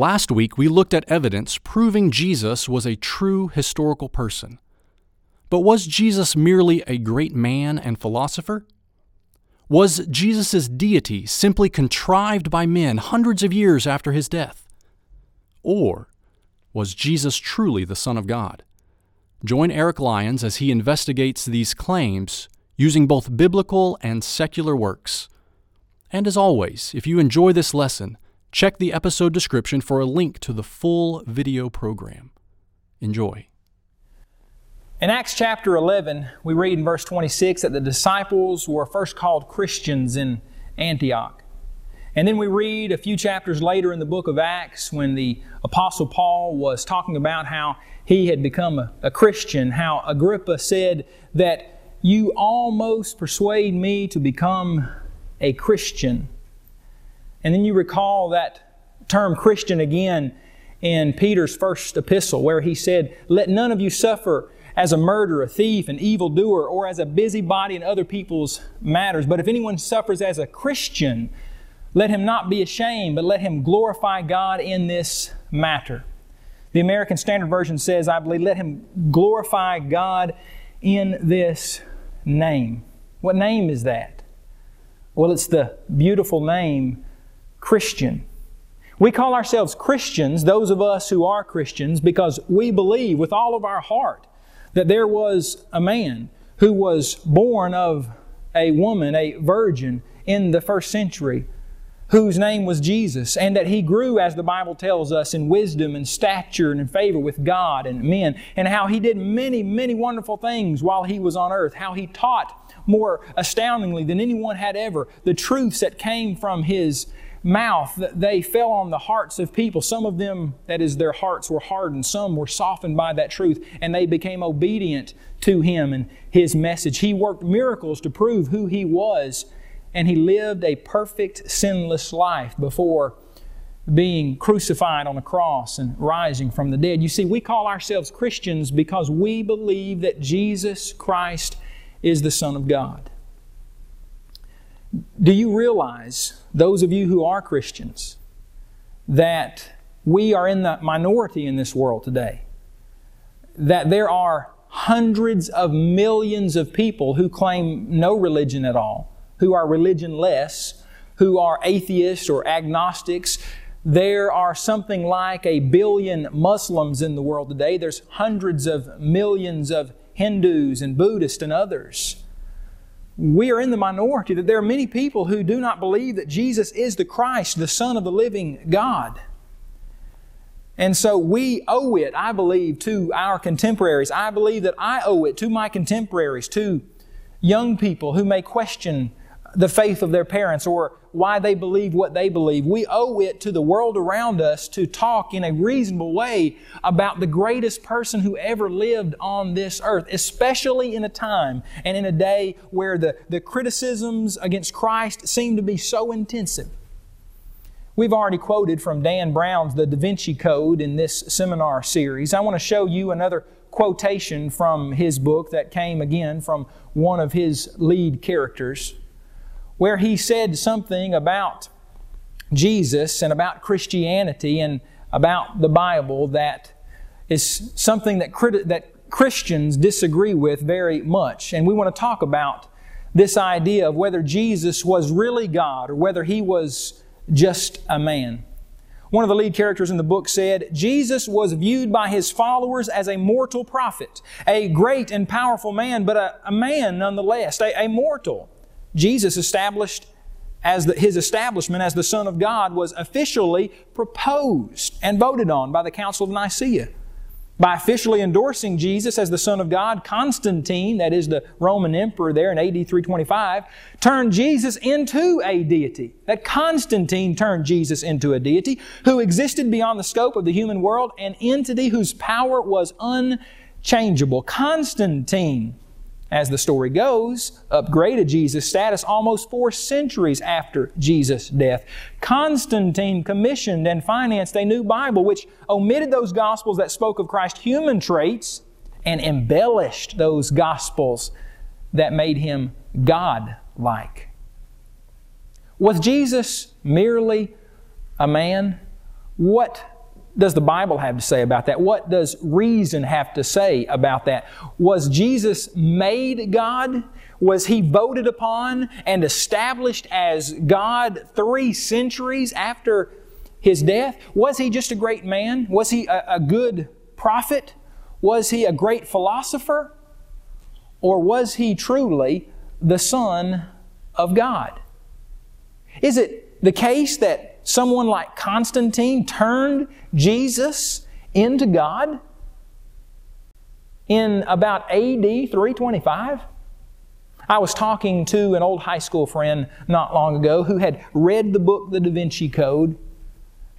Last week, we looked at evidence proving Jesus was a true historical person. But was Jesus merely a great man and philosopher? Was Jesus' deity simply contrived by men hundreds of years after his death? Or was Jesus truly the Son of God? Join Eric Lyons as he investigates these claims using both biblical and secular works. And as always, if you enjoy this lesson, check the episode description for a link to the full video program. Enjoy. In Acts chapter 11, we read in verse 26 that the disciples were first called Christians in Antioch. And then we read a few chapters later in the book of Acts when the Apostle Paul was talking about how he had become a, a Christian, how Agrippa said that you almost persuade me to become a Christian. And then you recall that term Christian again in Peter's first epistle, where he said, Let none of you suffer as a murderer, a thief, an evildoer, or as a busybody in other people's matters. But if anyone suffers as a Christian, let him not be ashamed, but let him glorify God in this matter. The American Standard Version says, I believe, let him glorify God in this name. What name is that? Well, it's the beautiful name Christian. We call ourselves Christians, those of us who are Christians, because we believe with all of our heart that there was a man who was born of a woman, a virgin, in the first century, whose name was Jesus, and that he grew, as the Bible tells us, in wisdom and stature and in favor with God and men, and how he did many, many wonderful things while he was on earth, how he taught more astoundingly than anyone had ever the truths that came from his mouth, they fell on the hearts of people. Some of them, that is, their hearts were hardened. Some were softened by that truth, and they became obedient to Him and His message. He worked miracles to prove who He was, and He lived a perfect, sinless life before being crucified on a cross and rising from the dead. You see, we call ourselves Christians because we believe that Jesus Christ is the Son of God. Do you realize, those of you who are Christians, that we are in the minority in this world today? That there are hundreds of millions of people who claim no religion at all, who are religionless, who are atheists or agnostics. There are something like a billion Muslims in the world today. There's hundreds of millions of Hindus and Buddhists and others we are in the minority, that there are many people who do not believe that Jesus is the Christ, the Son of the living God. And so we owe it, I believe, to our contemporaries. I believe that I owe it to my contemporaries, to young people who may question the faith of their parents or why they believe what they believe. We owe it to the world around us to talk in a reasonable way about the greatest person who ever lived on this earth, especially in a time and in a day where the, the criticisms against Christ seem to be so intensive. We've already quoted from Dan Brown's The Da Vinci Code in this seminar series. I want to show you another quotation from his book that came again from one of his lead characters where he said something about Jesus and about Christianity and about the Bible that is something that, that Christians disagree with very much. And we want to talk about this idea of whether Jesus was really God or whether he was just a man. One of the lead characters in the book said, Jesus was viewed by his followers as a mortal prophet, a great and powerful man, but a, a man nonetheless, a, a mortal. Jesus established as the, his establishment as the Son of God was officially proposed and voted on by the Council of Nicaea. By officially endorsing Jesus as the Son of God, Constantine, that is the Roman emperor there in AD 325, turned Jesus into a deity. That Constantine turned Jesus into a deity who existed beyond the scope of the human world, an entity whose power was unchangeable. Constantine as the story goes, upgraded Jesus' status almost four centuries after Jesus' death. Constantine commissioned and financed a new Bible which omitted those Gospels that spoke of Christ's human traits and embellished those Gospels that made him God like. Was Jesus merely a man? what does the Bible have to say about that? What does reason have to say about that? Was Jesus made God? Was he voted upon and established as God three centuries after his death? Was he just a great man? Was he a, a good prophet? Was he a great philosopher? Or was he truly the Son of God? Is it the case that someone like Constantine turned Jesus into God in about AD 325? I was talking to an old high school friend not long ago who had read the book, The Da Vinci Code,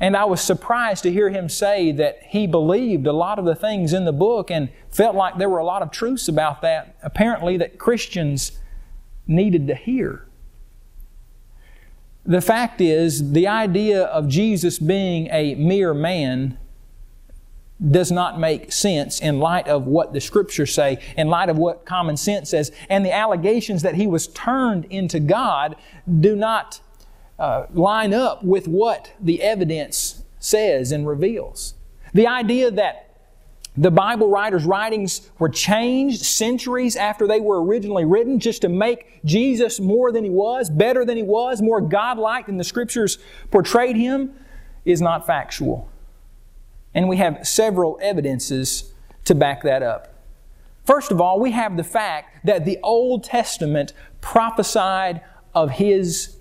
and I was surprised to hear him say that he believed a lot of the things in the book and felt like there were a lot of truths about that, apparently, that Christians needed to hear. The fact is, the idea of Jesus being a mere man does not make sense in light of what the Scriptures say, in light of what common sense says. And the allegations that he was turned into God do not uh, line up with what the evidence says and reveals. The idea that the Bible writers' writings were changed centuries after they were originally written just to make Jesus more than he was, better than he was, more godlike than the Scriptures portrayed him is not factual. And we have several evidences to back that up. First of all, we have the fact that the Old Testament prophesied of his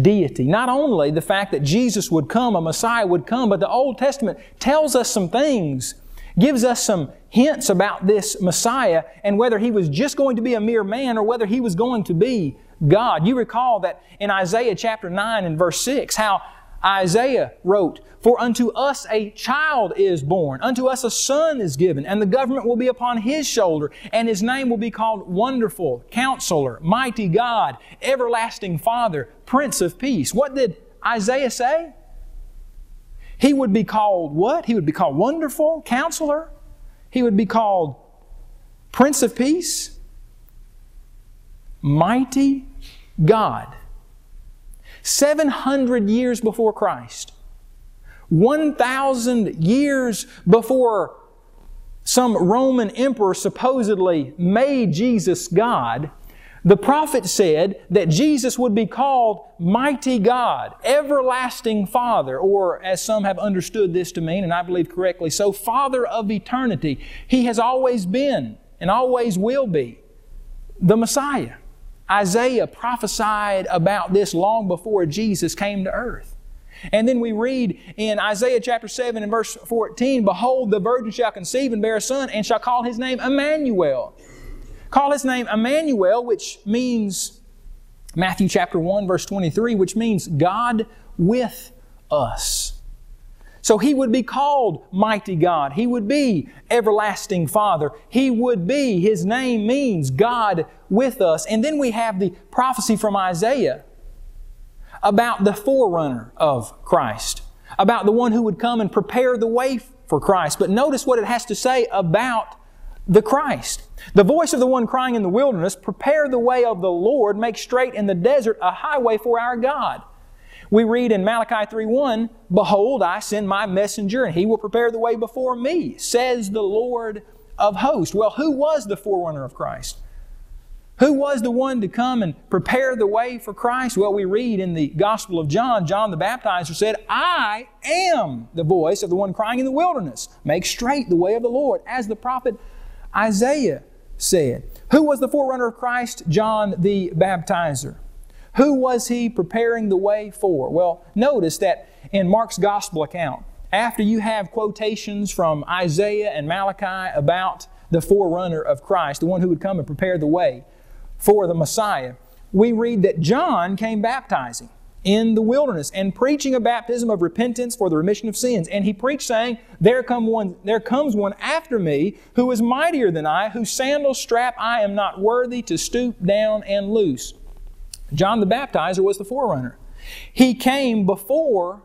deity. Not only the fact that Jesus would come, a Messiah would come, but the Old Testament tells us some things, gives us some hints about this Messiah and whether he was just going to be a mere man or whether he was going to be God. You recall that in Isaiah chapter 9 and verse 6, how Isaiah wrote, For unto us a child is born, unto us a son is given, and the government will be upon his shoulder, and his name will be called Wonderful, Counselor, Mighty God, Everlasting Father, Prince of Peace. What did Isaiah say? He would be called what? He would be called Wonderful, Counselor. He would be called Prince of Peace, Mighty God. 700 years before Christ, 1,000 years before some Roman emperor supposedly made Jesus God, the prophet said that Jesus would be called Mighty God, Everlasting Father, or as some have understood this to mean, and I believe correctly so, Father of eternity. He has always been and always will be the Messiah. Isaiah prophesied about this long before Jesus came to earth. And then we read in Isaiah chapter 7 and verse 14 Behold, the virgin shall conceive and bear a son, and shall call his name Emmanuel. Call his name Emmanuel, which means, Matthew chapter 1, verse 23, which means God with us. So he would be called Mighty God. He would be Everlasting Father. He would be, his name means God with us. And then we have the prophecy from Isaiah about the forerunner of Christ, about the one who would come and prepare the way for Christ. But notice what it has to say about the Christ. The voice of the one crying in the wilderness, prepare the way of the Lord, make straight in the desert a highway for our God. We read in Malachi 3:1, Behold, I send my messenger, and he will prepare the way before me, says the Lord of hosts. Well, who was the forerunner of Christ? Who was the one to come and prepare the way for Christ? Well, we read in the Gospel of John, John the Baptizer said, I am the voice of the one crying in the wilderness. Make straight the way of the Lord, as the prophet Isaiah said. Who was the forerunner of Christ? John the Baptizer. Who was he preparing the way for? Well, notice that in Mark's gospel account, after you have quotations from Isaiah and Malachi about the forerunner of Christ, the one who would come and prepare the way for the Messiah, we read that John came baptizing in the wilderness and preaching a baptism of repentance for the remission of sins. And he preached saying, there, come one, there comes one after me who is mightier than I, whose sandal strap I am not worthy to stoop down and loose. John the Baptizer was the forerunner. He came before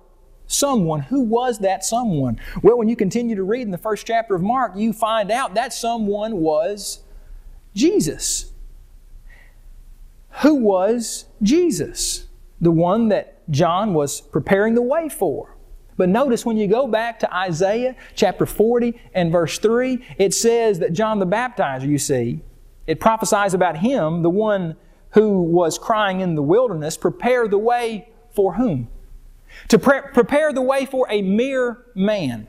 someone. Who was that someone? Well, when you continue to read in the first chapter of Mark, you find out that someone was Jesus. Who was Jesus? The one that John was preparing the way for. But notice when you go back to Isaiah chapter 40 and verse 3, it says that John the Baptizer, you see, it prophesies about him, the one who was crying in the wilderness, prepare the way for whom? To pre- prepare the way for a mere man.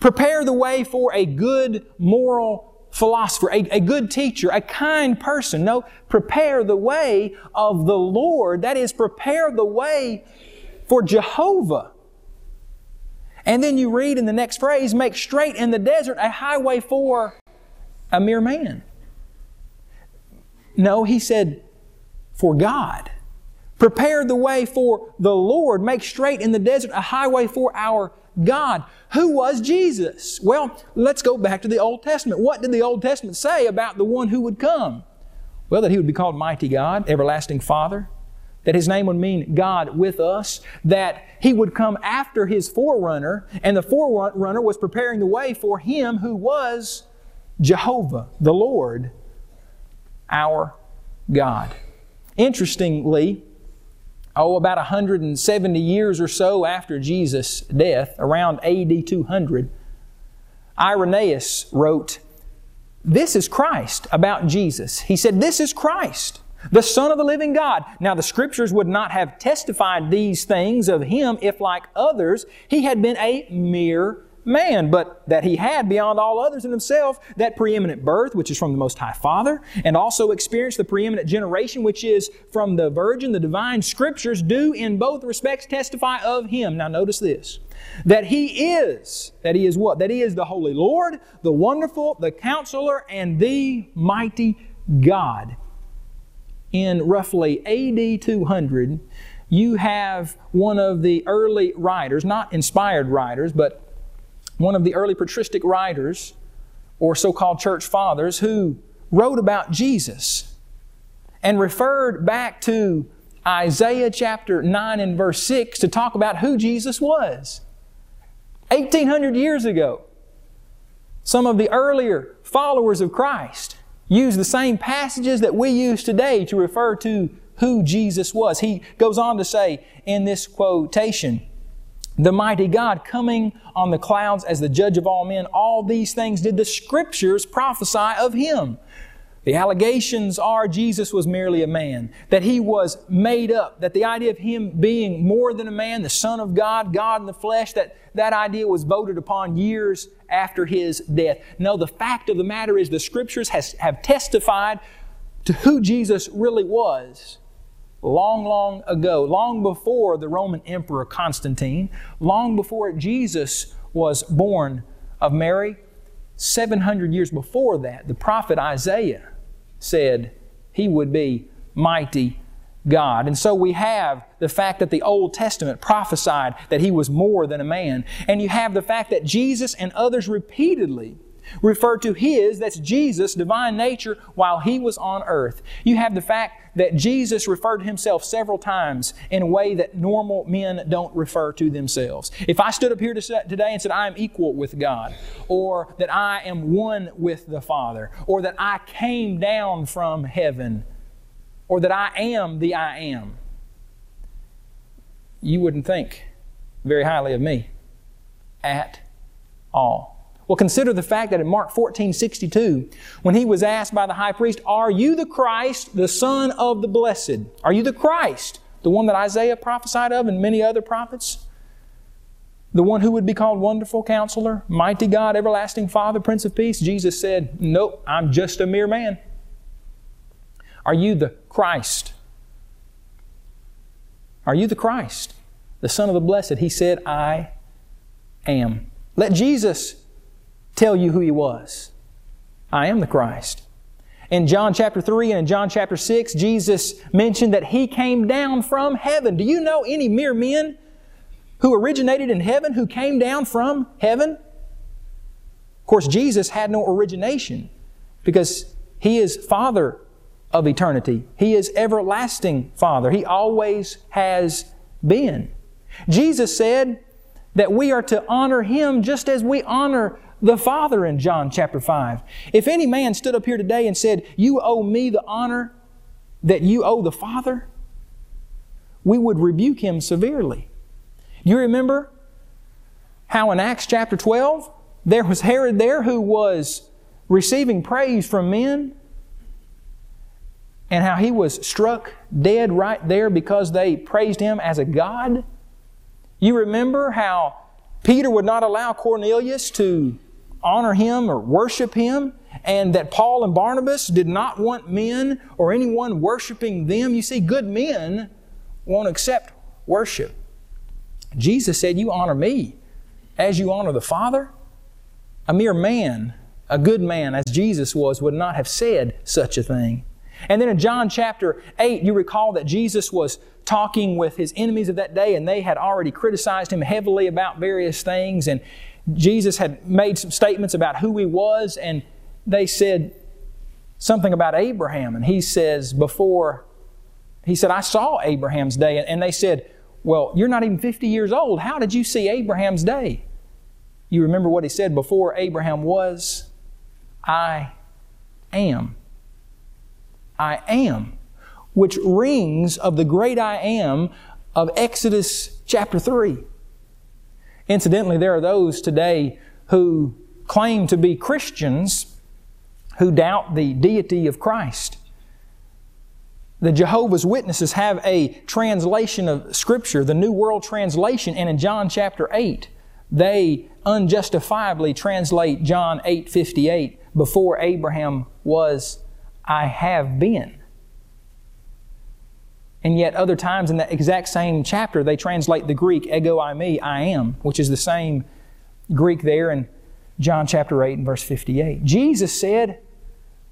Prepare the way for a good moral philosopher, a, a good teacher, a kind person. No, prepare the way of the Lord. That is, prepare the way for Jehovah. And then you read in the next phrase, make straight in the desert a highway for a mere man. No, he said, for God. Prepare the way for the Lord. Make straight in the desert a highway for our God. Who was Jesus? Well, let's go back to the Old Testament. What did the Old Testament say about the one who would come? Well, that he would be called Mighty God, Everlasting Father, that his name would mean God with us, that he would come after his forerunner, and the forerunner was preparing the way for him who was Jehovah, the Lord, our God. Interestingly, oh, about 170 years or so after Jesus' death, around AD 200, Irenaeus wrote, This is Christ about Jesus. He said, This is Christ the Son of the living God. Now, the Scriptures would not have testified these things of him if, like others, he had been a mere man, but that he had, beyond all others in himself, that preeminent birth, which is from the Most High Father, and also experienced the preeminent generation, which is from the Virgin. The divine Scriptures do, in both respects, testify of him. Now, notice this that he is, that he is what? That he is the Holy Lord, the Wonderful, the Counselor, and the Mighty God in roughly AD 200, you have one of the early writers, not inspired writers, but one of the early patristic writers, or so called church fathers, who wrote about Jesus and referred back to Isaiah chapter 9 and verse 6 to talk about who Jesus was. 1800 years ago, some of the earlier followers of Christ used the same passages that we use today to refer to who Jesus was. He goes on to say in this quotation, the mighty God coming on the clouds as the judge of all men, all these things did the scriptures prophesy of Him. The allegations are Jesus was merely a man, that he was made up, that the idea of him being more than a man, the Son of God, God in the flesh, that that idea was voted upon years after his death. No, the fact of the matter is the scriptures has, have testified to who Jesus really was long, long ago, long before the Roman Emperor Constantine, long before Jesus was born of Mary. 700 years before that, the prophet Isaiah said he would be mighty God. And so we have the fact that the Old Testament prophesied that he was more than a man. And you have the fact that Jesus and others repeatedly refer to his, that's Jesus, divine nature, while he was on earth. You have the fact that Jesus referred to himself several times in a way that normal men don't refer to themselves. If I stood up here today and said, I am equal with God, or that I am one with the Father, or that I came down from heaven, or that I am the I am, you wouldn't think very highly of me at all. Well, consider the fact that in Mark 14 62, when he was asked by the high priest, Are you the Christ, the Son of the Blessed? Are you the Christ, the one that Isaiah prophesied of and many other prophets? The one who would be called Wonderful Counselor, Mighty God, Everlasting Father, Prince of Peace? Jesus said, Nope, I'm just a mere man. Are you the Christ? Are you the Christ, the Son of the Blessed? He said, I am. Let Jesus tell you who He was. I am the Christ. In John chapter 3 and in John chapter 6, Jesus mentioned that He came down from heaven. Do you know any mere men who originated in heaven who came down from heaven? Of course, Jesus had no origination because He is Father of eternity. He is everlasting Father. He always has been. Jesus said that we are to honor Him just as we honor the Father in John chapter 5. If any man stood up here today and said, You owe me the honor that you owe the Father, we would rebuke him severely. You remember how in Acts chapter 12, there was Herod there who was receiving praise from men, and how he was struck dead right there because they praised him as a God. You remember how Peter would not allow Cornelius to honor him or worship him, and that Paul and Barnabas did not want men or anyone worshiping them. You see, good men won't accept worship. Jesus said, You honor me as you honor the Father. A mere man, a good man as Jesus was, would not have said such a thing. And then in John chapter 8, you recall that Jesus was talking with his enemies of that day, and they had already criticized him heavily about various things. And Jesus had made some statements about who he was, and they said something about Abraham. And he says, Before, he said, I saw Abraham's day. And they said, Well, you're not even 50 years old. How did you see Abraham's day? You remember what he said before Abraham was, I am. I am, which rings of the great I am of Exodus chapter 3. Incidentally, there are those today who claim to be Christians who doubt the deity of Christ. The Jehovah's Witnesses have a translation of Scripture, the New World Translation, and in John chapter 8, they unjustifiably translate John 8 58, before Abraham was, I have been. And yet, other times in that exact same chapter, they translate the Greek ego eimi, I am, which is the same Greek there in John chapter 8 and verse 58. Jesus said,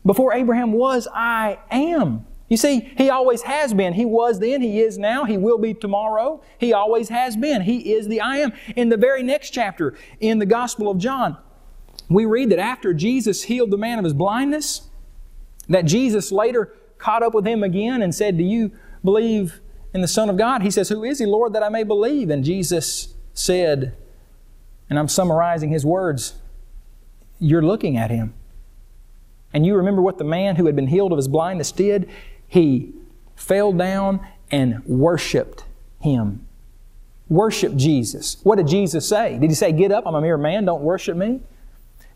Before Abraham was, I am. You see, He always has been. He was then, He is now, He will be tomorrow. He always has been. He is the I am. In the very next chapter, in the Gospel of John, we read that after Jesus healed the man of his blindness, that Jesus later caught up with him again and said, Do you believe in the Son of God? He says, Who is he, Lord, that I may believe? And Jesus said, and I'm summarizing his words, You're looking at him. And you remember what the man who had been healed of his blindness did? He fell down and worshiped him. Worship Jesus. What did Jesus say? Did he say, Get up, I'm a mere man, don't worship me?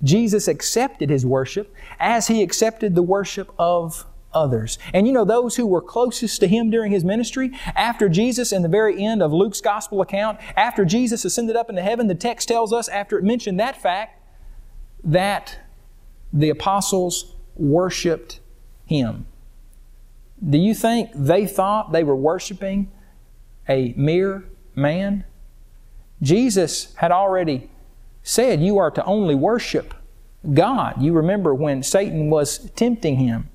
Jesus accepted his worship as he accepted the worship of others. And you know, those who were closest to him during his ministry, after Jesus, in the very end of Luke's gospel account, after Jesus ascended up into heaven, the text tells us, after it mentioned that fact, that the apostles worshiped him. Do you think they thought they were worshiping a mere man? Jesus had already said you are to only worship God. You remember when Satan was tempting him.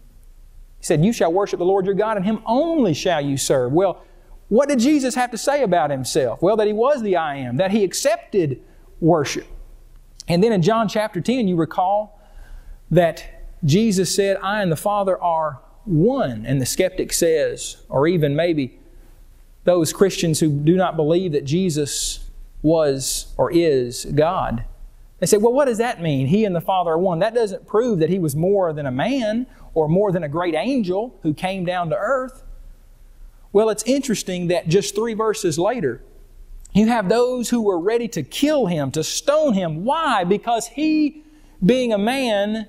He said, You shall worship the Lord your God, and him only shall you serve. Well, what did Jesus have to say about himself? Well, that he was the I am, that he accepted worship. And then in John chapter 10, you recall that Jesus said, I and the Father are one. And the skeptic says, or even maybe those Christians who do not believe that Jesus was or is God. They say, well, what does that mean? He and the Father are one. That doesn't prove that he was more than a man or more than a great angel who came down to earth. Well, it's interesting that just three verses later, you have those who were ready to kill him, to stone him. Why? Because he, being a man,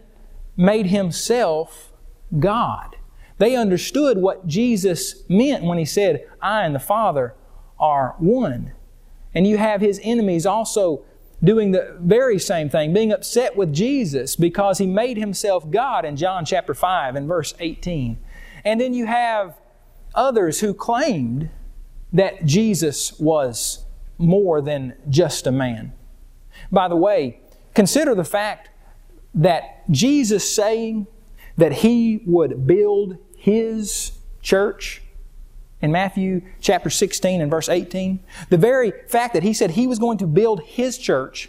made himself God. They understood what Jesus meant when he said, I and the Father are one. And you have his enemies also doing the very same thing, being upset with Jesus because he made himself God in John chapter 5 and verse 18. And then you have others who claimed that Jesus was more than just a man. By the way, consider the fact that Jesus saying that he would build his church in Matthew chapter 16 and verse 18. The very fact that he said he was going to build his church,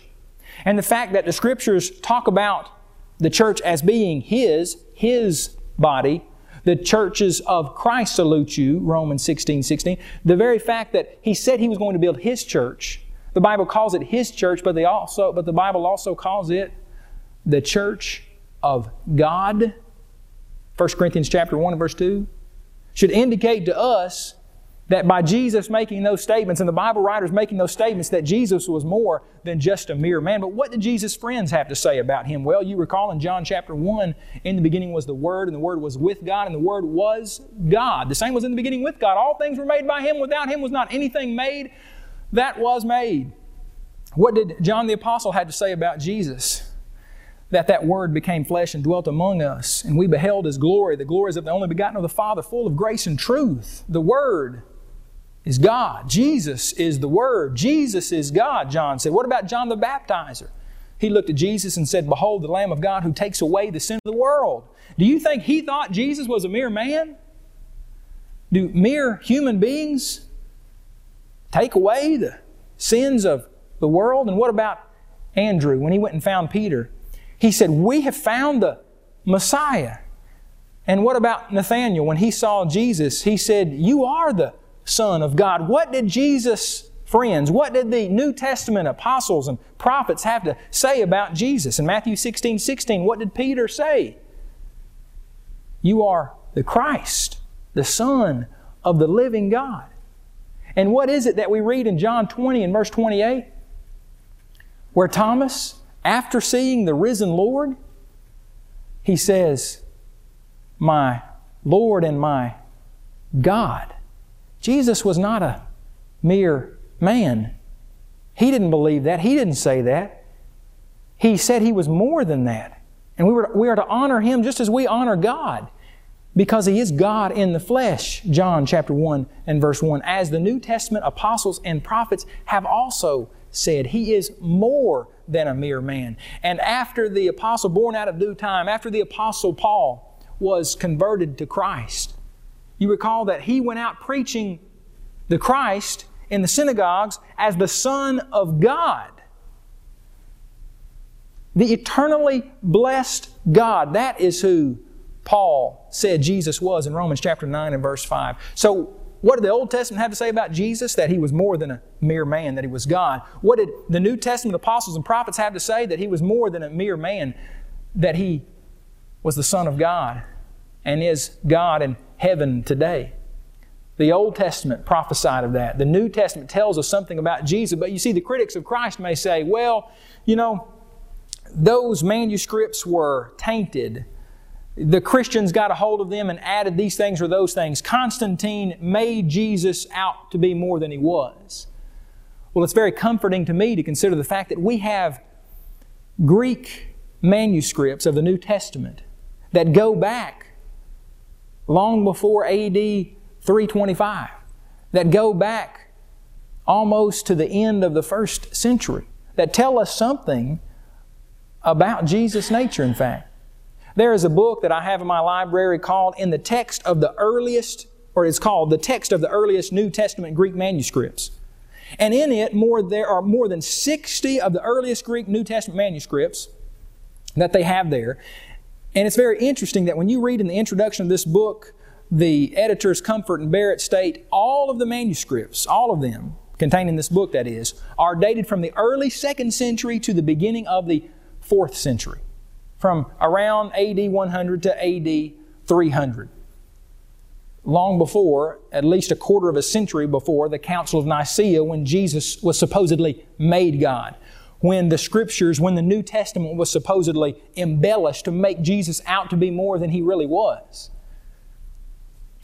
and the fact that the scriptures talk about the church as being his, his body, the churches of Christ salute you, Romans 16, 16. The very fact that he said he was going to build his church, the Bible calls it his church, but they also, but the Bible also calls it the church of God. 1 Corinthians chapter 1 and verse 2 should indicate to us that by Jesus making those statements and the Bible writers making those statements that Jesus was more than just a mere man. But what did Jesus' friends have to say about him? Well, you recall in John chapter 1, in the beginning was the Word, and the Word was with God, and the Word was God. The same was in the beginning with God. All things were made by Him. Without Him was not anything made that was made. What did John the Apostle have to say about Jesus? That that Word became flesh and dwelt among us, and we beheld His glory, the glories of the only begotten of the Father, full of grace and truth. The Word is God. Jesus is the Word. Jesus is God, John said. What about John the Baptizer? He looked at Jesus and said, Behold, the Lamb of God who takes away the sin of the world. Do you think he thought Jesus was a mere man? Do mere human beings take away the sins of the world? And what about Andrew when he went and found Peter? He said, We have found the Messiah. And what about Nathanael when he saw Jesus? He said, You are the Son of God. What did Jesus, friends, what did the New Testament apostles and prophets have to say about Jesus? In Matthew 16 16, what did Peter say? You are the Christ, the Son of the living God. And what is it that we read in John 20 and verse 28? Where Thomas, after seeing the risen Lord, he says, My Lord and my God. Jesus was not a mere man. He didn't believe that. He didn't say that. He said he was more than that. And we, were, we are to honor him just as we honor God because he is God in the flesh, John chapter 1 and verse 1. As the New Testament apostles and prophets have also said, he is more than a mere man. And after the apostle born out of due time, after the apostle Paul was converted to Christ, you recall that he went out preaching the Christ in the synagogues as the Son of God. The eternally blessed God. That is who Paul said Jesus was in Romans chapter 9 and verse 5. So, what did the Old Testament have to say about Jesus? That he was more than a mere man, that he was God. What did the New Testament apostles and prophets have to say? That he was more than a mere man, that he was the Son of God and is God in heaven today. The Old Testament prophesied of that. The New Testament tells us something about Jesus. But you see, the critics of Christ may say, well, you know, those manuscripts were tainted. The Christians got a hold of them and added these things or those things. Constantine made Jesus out to be more than he was. Well, it's very comforting to me to consider the fact that we have Greek manuscripts of the New Testament that go back long before AD 325 that go back almost to the end of the first century that tell us something about Jesus' nature, in fact. There is a book that I have in my library called In the Text of the Earliest, or it's called The Text of the Earliest New Testament Greek Manuscripts. And in it, more, there are more than 60 of the earliest Greek New Testament manuscripts that they have there. And it's very interesting that when you read in the introduction of this book, the editors Comfort and Barrett state all of the manuscripts, all of them contained in this book, that is, are dated from the early second century to the beginning of the fourth century, from around AD 100 to AD 300. Long before, at least a quarter of a century before the Council of Nicaea, when Jesus was supposedly made God when the scriptures, when the New Testament was supposedly embellished to make Jesus out to be more than he really was.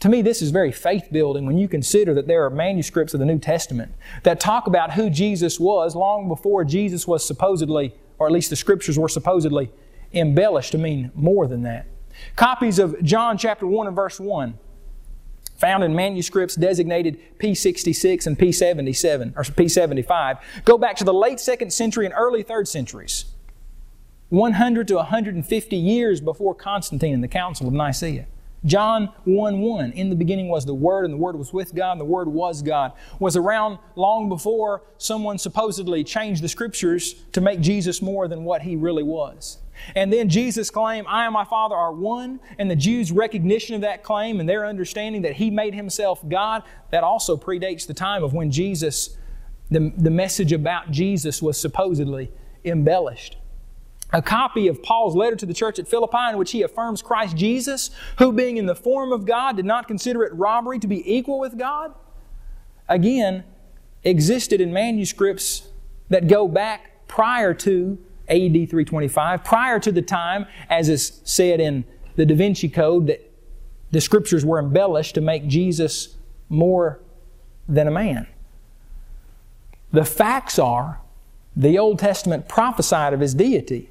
To me, this is very faith building when you consider that there are manuscripts of the New Testament that talk about who Jesus was long before Jesus was supposedly, or at least the scriptures were supposedly embellished to mean more than that. Copies of John chapter 1 and verse 1 found in manuscripts designated P66 and P77 or P75 go back to the late 2nd century and early 3rd centuries. 100 to 150 years before Constantine and the Council of Nicaea. John 1 1, in the beginning was the Word, and the Word was with God, and the Word was God, was around long before someone supposedly changed the Scriptures to make Jesus more than what He really was. And then Jesus' claim, I and my Father are one, and the Jews' recognition of that claim and their understanding that He made Himself God, that also predates the time of when Jesus, the, the message about Jesus was supposedly embellished. A copy of Paul's letter to the church at Philippi, in which he affirms Christ Jesus, who being in the form of God did not consider it robbery to be equal with God, again, existed in manuscripts that go back prior to AD 325, prior to the time, as is said in the Da Vinci Code, that the scriptures were embellished to make Jesus more than a man. The facts are the Old Testament prophesied of his deity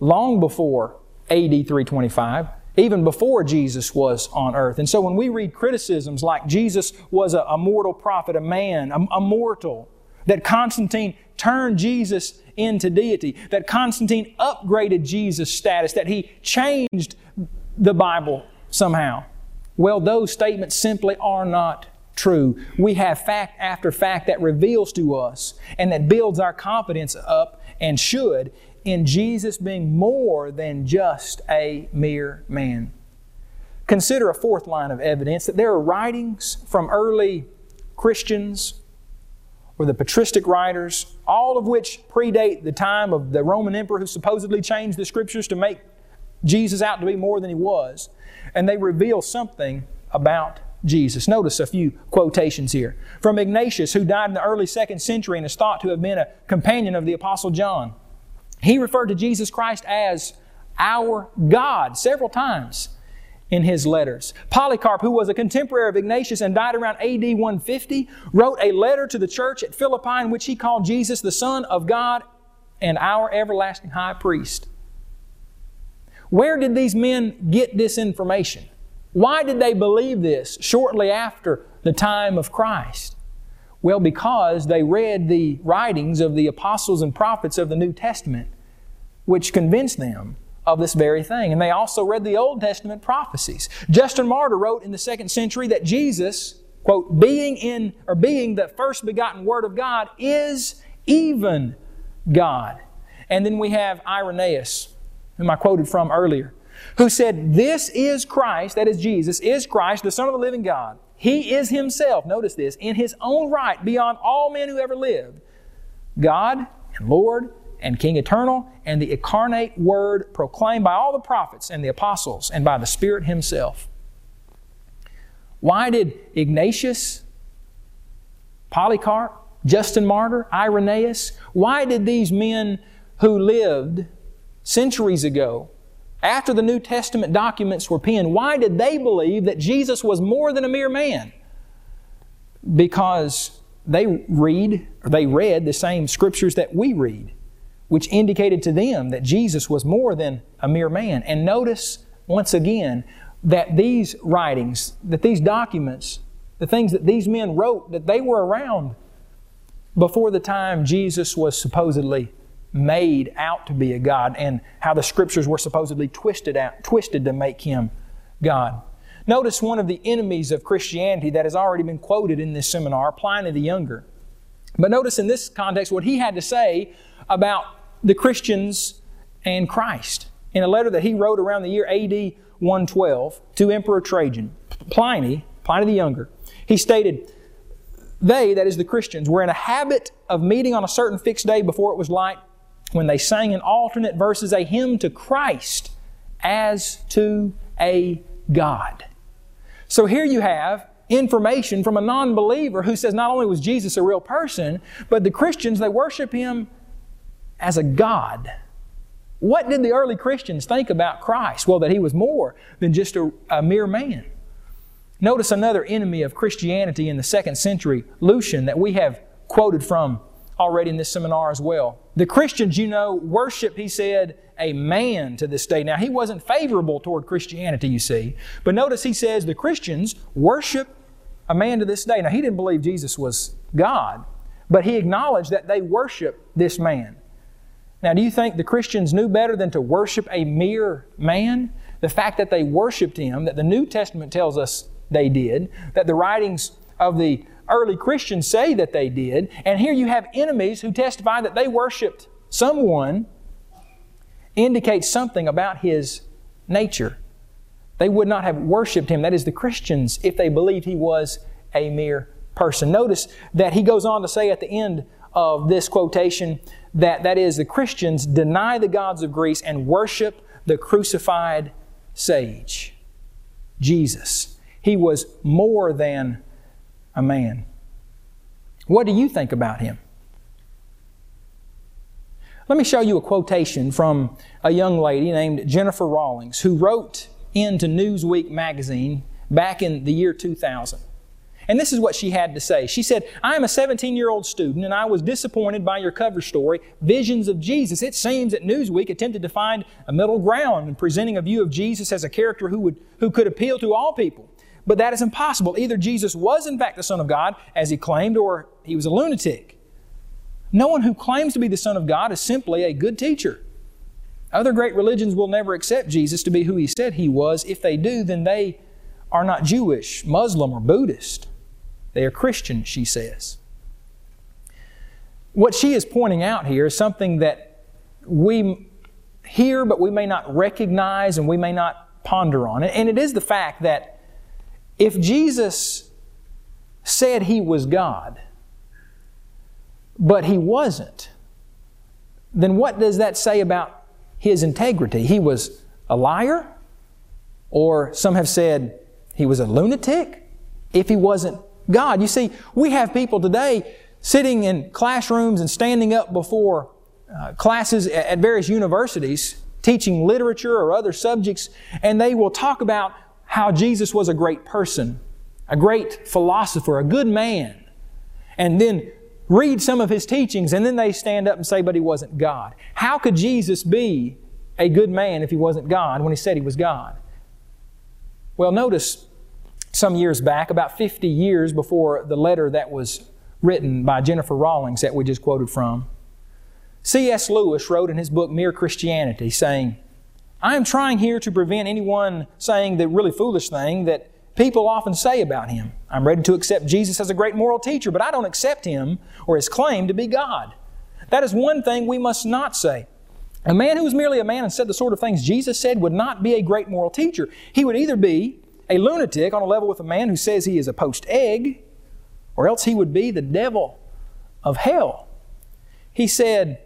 long before AD 325, even before Jesus was on earth. And so when we read criticisms like Jesus was a, a mortal prophet, a man, a, a mortal, that Constantine turned Jesus into deity, that Constantine upgraded Jesus' status, that he changed the Bible somehow. Well, those statements simply are not true. We have fact after fact that reveals to us and that builds our confidence up and should in Jesus being more than just a mere man. Consider a fourth line of evidence that there are writings from early Christians or the patristic writers, all of which predate the time of the Roman emperor who supposedly changed the scriptures to make Jesus out to be more than he was. And they reveal something about Jesus. Notice a few quotations here. From Ignatius, who died in the early second century and is thought to have been a companion of the Apostle John. He referred to Jesus Christ as our God several times in his letters. Polycarp, who was a contemporary of Ignatius and died around AD 150, wrote a letter to the church at Philippi in which he called Jesus the Son of God and our everlasting high priest. Where did these men get this information? Why did they believe this shortly after the time of Christ? Well, because they read the writings of the apostles and prophets of the New Testament, which convinced them of this very thing. And they also read the Old Testament prophecies. Justin Martyr wrote in the second century that Jesus, quote, being in or being the first begotten Word of God, is even God. And then we have Irenaeus, whom I quoted from earlier, who said, This is Christ, that is Jesus, is Christ, the Son of the living God. He is Himself, notice this, in His own right, beyond all men who ever lived, God and Lord and King eternal, and the incarnate Word proclaimed by all the prophets and the apostles and by the Spirit Himself. Why did Ignatius, Polycarp, Justin Martyr, Irenaeus, why did these men who lived centuries ago after the New Testament documents were penned, why did they believe that Jesus was more than a mere man? Because they read, or they read the same scriptures that we read, which indicated to them that Jesus was more than a mere man. And notice once again that these writings, that these documents, the things that these men wrote, that they were around before the time Jesus was supposedly made out to be a God and how the scriptures were supposedly twisted out, twisted to make him God. Notice one of the enemies of Christianity that has already been quoted in this seminar, Pliny the Younger. But notice in this context what he had to say about the Christians and Christ. In a letter that he wrote around the year AD 112 to Emperor Trajan, Pliny, Pliny the Younger, he stated, They, that is the Christians, were in a habit of meeting on a certain fixed day before it was light when they sang in alternate verses a hymn to Christ as to a God. So here you have information from a non believer who says not only was Jesus a real person, but the Christians, they worship Him as a God. What did the early Christians think about Christ? Well, that He was more than just a, a mere man. Notice another enemy of Christianity in the second century, Lucian, that we have quoted from already in this seminar as well. The Christians, you know, worship, he said, a man to this day. Now, he wasn't favorable toward Christianity, you see. But notice he says the Christians worship a man to this day. Now, he didn't believe Jesus was God, but he acknowledged that they worship this man. Now, do you think the Christians knew better than to worship a mere man? The fact that they worshiped him, that the New Testament tells us they did, that the writings of the early Christians say that they did. And here you have enemies who testify that they worshiped someone, indicates something about his nature. They would not have worshiped him, that is, the Christians, if they believed he was a mere person. Notice that he goes on to say at the end of this quotation that that is, the Christians deny the gods of Greece and worship the crucified sage, Jesus. He was more than a man. What do you think about him? Let me show you a quotation from a young lady named Jennifer Rawlings who wrote into Newsweek magazine back in the year 2000. And this is what she had to say. She said, I am a 17 year old student and I was disappointed by your cover story, Visions of Jesus. It seems that Newsweek attempted to find a middle ground in presenting a view of Jesus as a character who, would, who could appeal to all people. But that is impossible. Either Jesus was in fact the Son of God, as he claimed, or he was a lunatic. No one who claims to be the Son of God is simply a good teacher. Other great religions will never accept Jesus to be who he said he was. If they do, then they are not Jewish, Muslim, or Buddhist. They are Christian, she says. What she is pointing out here is something that we hear, but we may not recognize and we may not ponder on. And it is the fact that if Jesus said he was God, but he wasn't, then what does that say about his integrity? He was a liar? Or some have said he was a lunatic if he wasn't God. You see, we have people today sitting in classrooms and standing up before uh, classes at various universities teaching literature or other subjects, and they will talk about how Jesus was a great person, a great philosopher, a good man, and then read some of his teachings, and then they stand up and say, but he wasn't God. How could Jesus be a good man if he wasn't God when he said he was God? Well, notice some years back, about 50 years before the letter that was written by Jennifer Rawlings that we just quoted from, C.S. Lewis wrote in his book Mere Christianity saying, I am trying here to prevent anyone saying the really foolish thing that people often say about him. I'm ready to accept Jesus as a great moral teacher, but I don't accept him or his claim to be God. That is one thing we must not say. A man who was merely a man and said the sort of things Jesus said would not be a great moral teacher. He would either be a lunatic on a level with a man who says he is a poached egg, or else he would be the devil of hell. He said,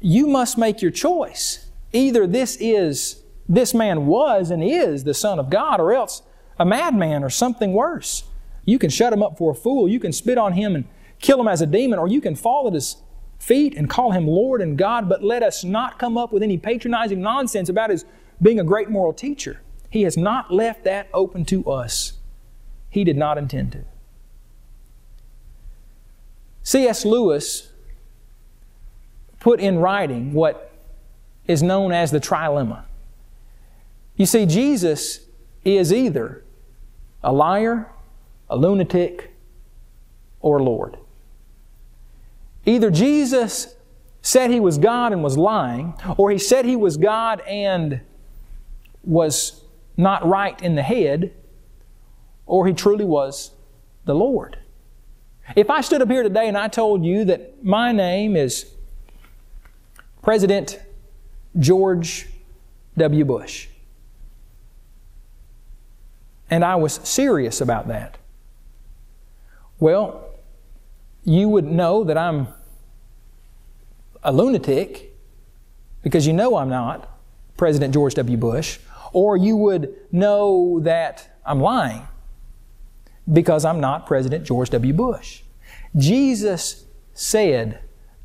You must make your choice. Either this is, this man was and is the Son of God, or else a madman or something worse. You can shut him up for a fool, you can spit on him and kill him as a demon, or you can fall at his feet and call him Lord and God, but let us not come up with any patronizing nonsense about his being a great moral teacher. He has not left that open to us. He did not intend to. C.S. Lewis put in writing what is known as the trilemma. You see, Jesus is either a liar, a lunatic, or Lord. Either Jesus said he was God and was lying, or he said he was God and was not right in the head, or he truly was the Lord. If I stood up here today and I told you that my name is President George W. Bush, and I was serious about that, well, you would know that I'm a lunatic because you know I'm not President George W. Bush or you would know that I'm lying because I'm not President George W. Bush. Jesus said,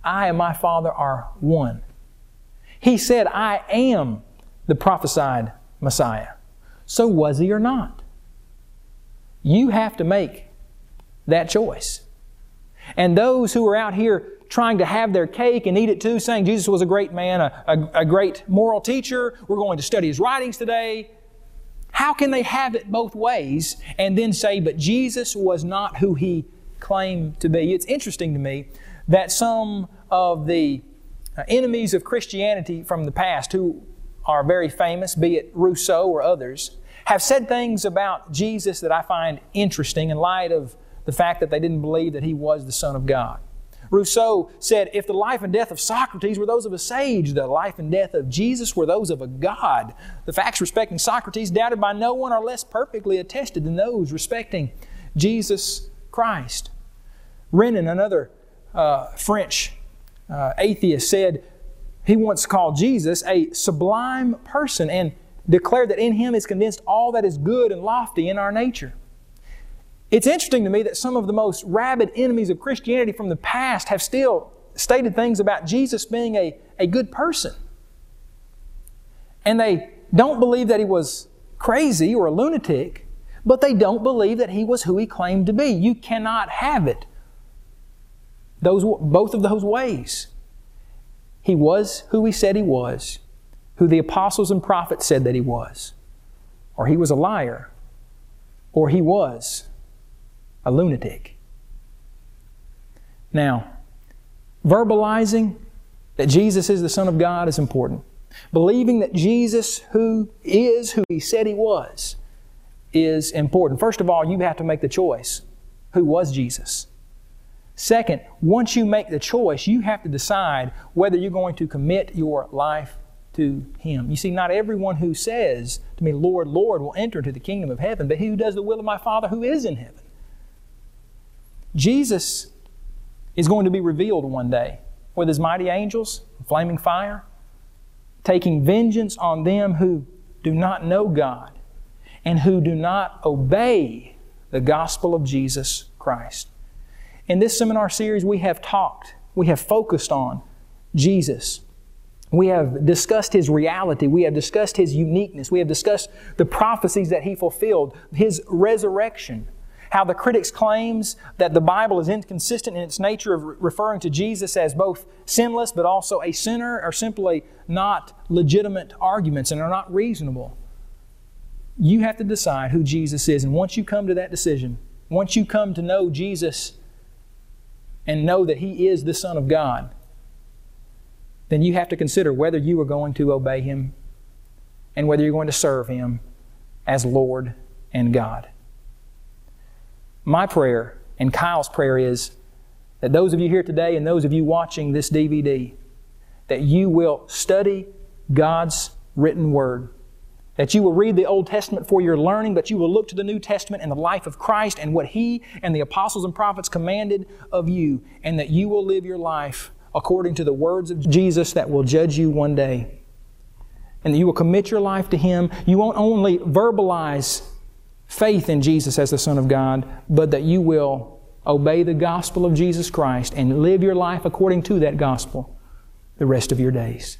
I and my Father are one. He said, I am the prophesied Messiah. So was he or not? You have to make that choice. And those who are out here trying to have their cake and eat it too, saying Jesus was a great man, a, a, a great moral teacher. We're going to study his writings today. How can they have it both ways and then say, but Jesus was not who he claimed to be? It's interesting to me that some of the uh, enemies of Christianity from the past, who are very famous, be it Rousseau or others, have said things about Jesus that I find interesting in light of the fact that they didn't believe that he was the Son of God. Rousseau said, If the life and death of Socrates were those of a sage, the life and death of Jesus were those of a God. The facts respecting Socrates, doubted by no one, are less perfectly attested than those respecting Jesus Christ. Renan, another uh, French uh, atheist, said he once called Jesus a sublime person and declared that in him is condensed all that is good and lofty in our nature. It's interesting to me that some of the most rabid enemies of Christianity from the past have still stated things about Jesus being a, a good person. And they don't believe that he was crazy or a lunatic, but they don't believe that he was who he claimed to be. You cannot have it those, both of those ways. He was who he said he was, who the apostles and prophets said that he was, or he was a liar, or he was a lunatic. Now, verbalizing that Jesus is the Son of God is important. Believing that Jesus, who is who he said he was, is important. First of all, you have to make the choice. Who was Jesus? Second, once you make the choice, you have to decide whether you're going to commit your life to Him. You see, not everyone who says to me, Lord, Lord, will enter into the kingdom of heaven, but he who does the will of my Father who is in heaven. Jesus is going to be revealed one day with His mighty angels, flaming fire, taking vengeance on them who do not know God and who do not obey the gospel of Jesus Christ. In this seminar series, we have talked, we have focused on Jesus. We have discussed His reality. We have discussed His uniqueness. We have discussed the prophecies that He fulfilled, His resurrection, how the critics' claims that the Bible is inconsistent in its nature of referring to Jesus as both sinless but also a sinner are simply not legitimate arguments and are not reasonable. You have to decide who Jesus is. And once you come to that decision, once you come to know Jesus and know that He is the Son of God, then you have to consider whether you are going to obey Him and whether you're going to serve Him as Lord and God. My prayer and Kyle's prayer is that those of you here today and those of you watching this DVD, that you will study God's written Word. That you will read the Old Testament for your learning, but you will look to the New Testament and the life of Christ and what He and the apostles and prophets commanded of you, and that you will live your life according to the words of Jesus that will judge you one day. And that you will commit your life to Him. You won't only verbalize faith in Jesus as the Son of God, but that you will obey the gospel of Jesus Christ and live your life according to that gospel the rest of your days.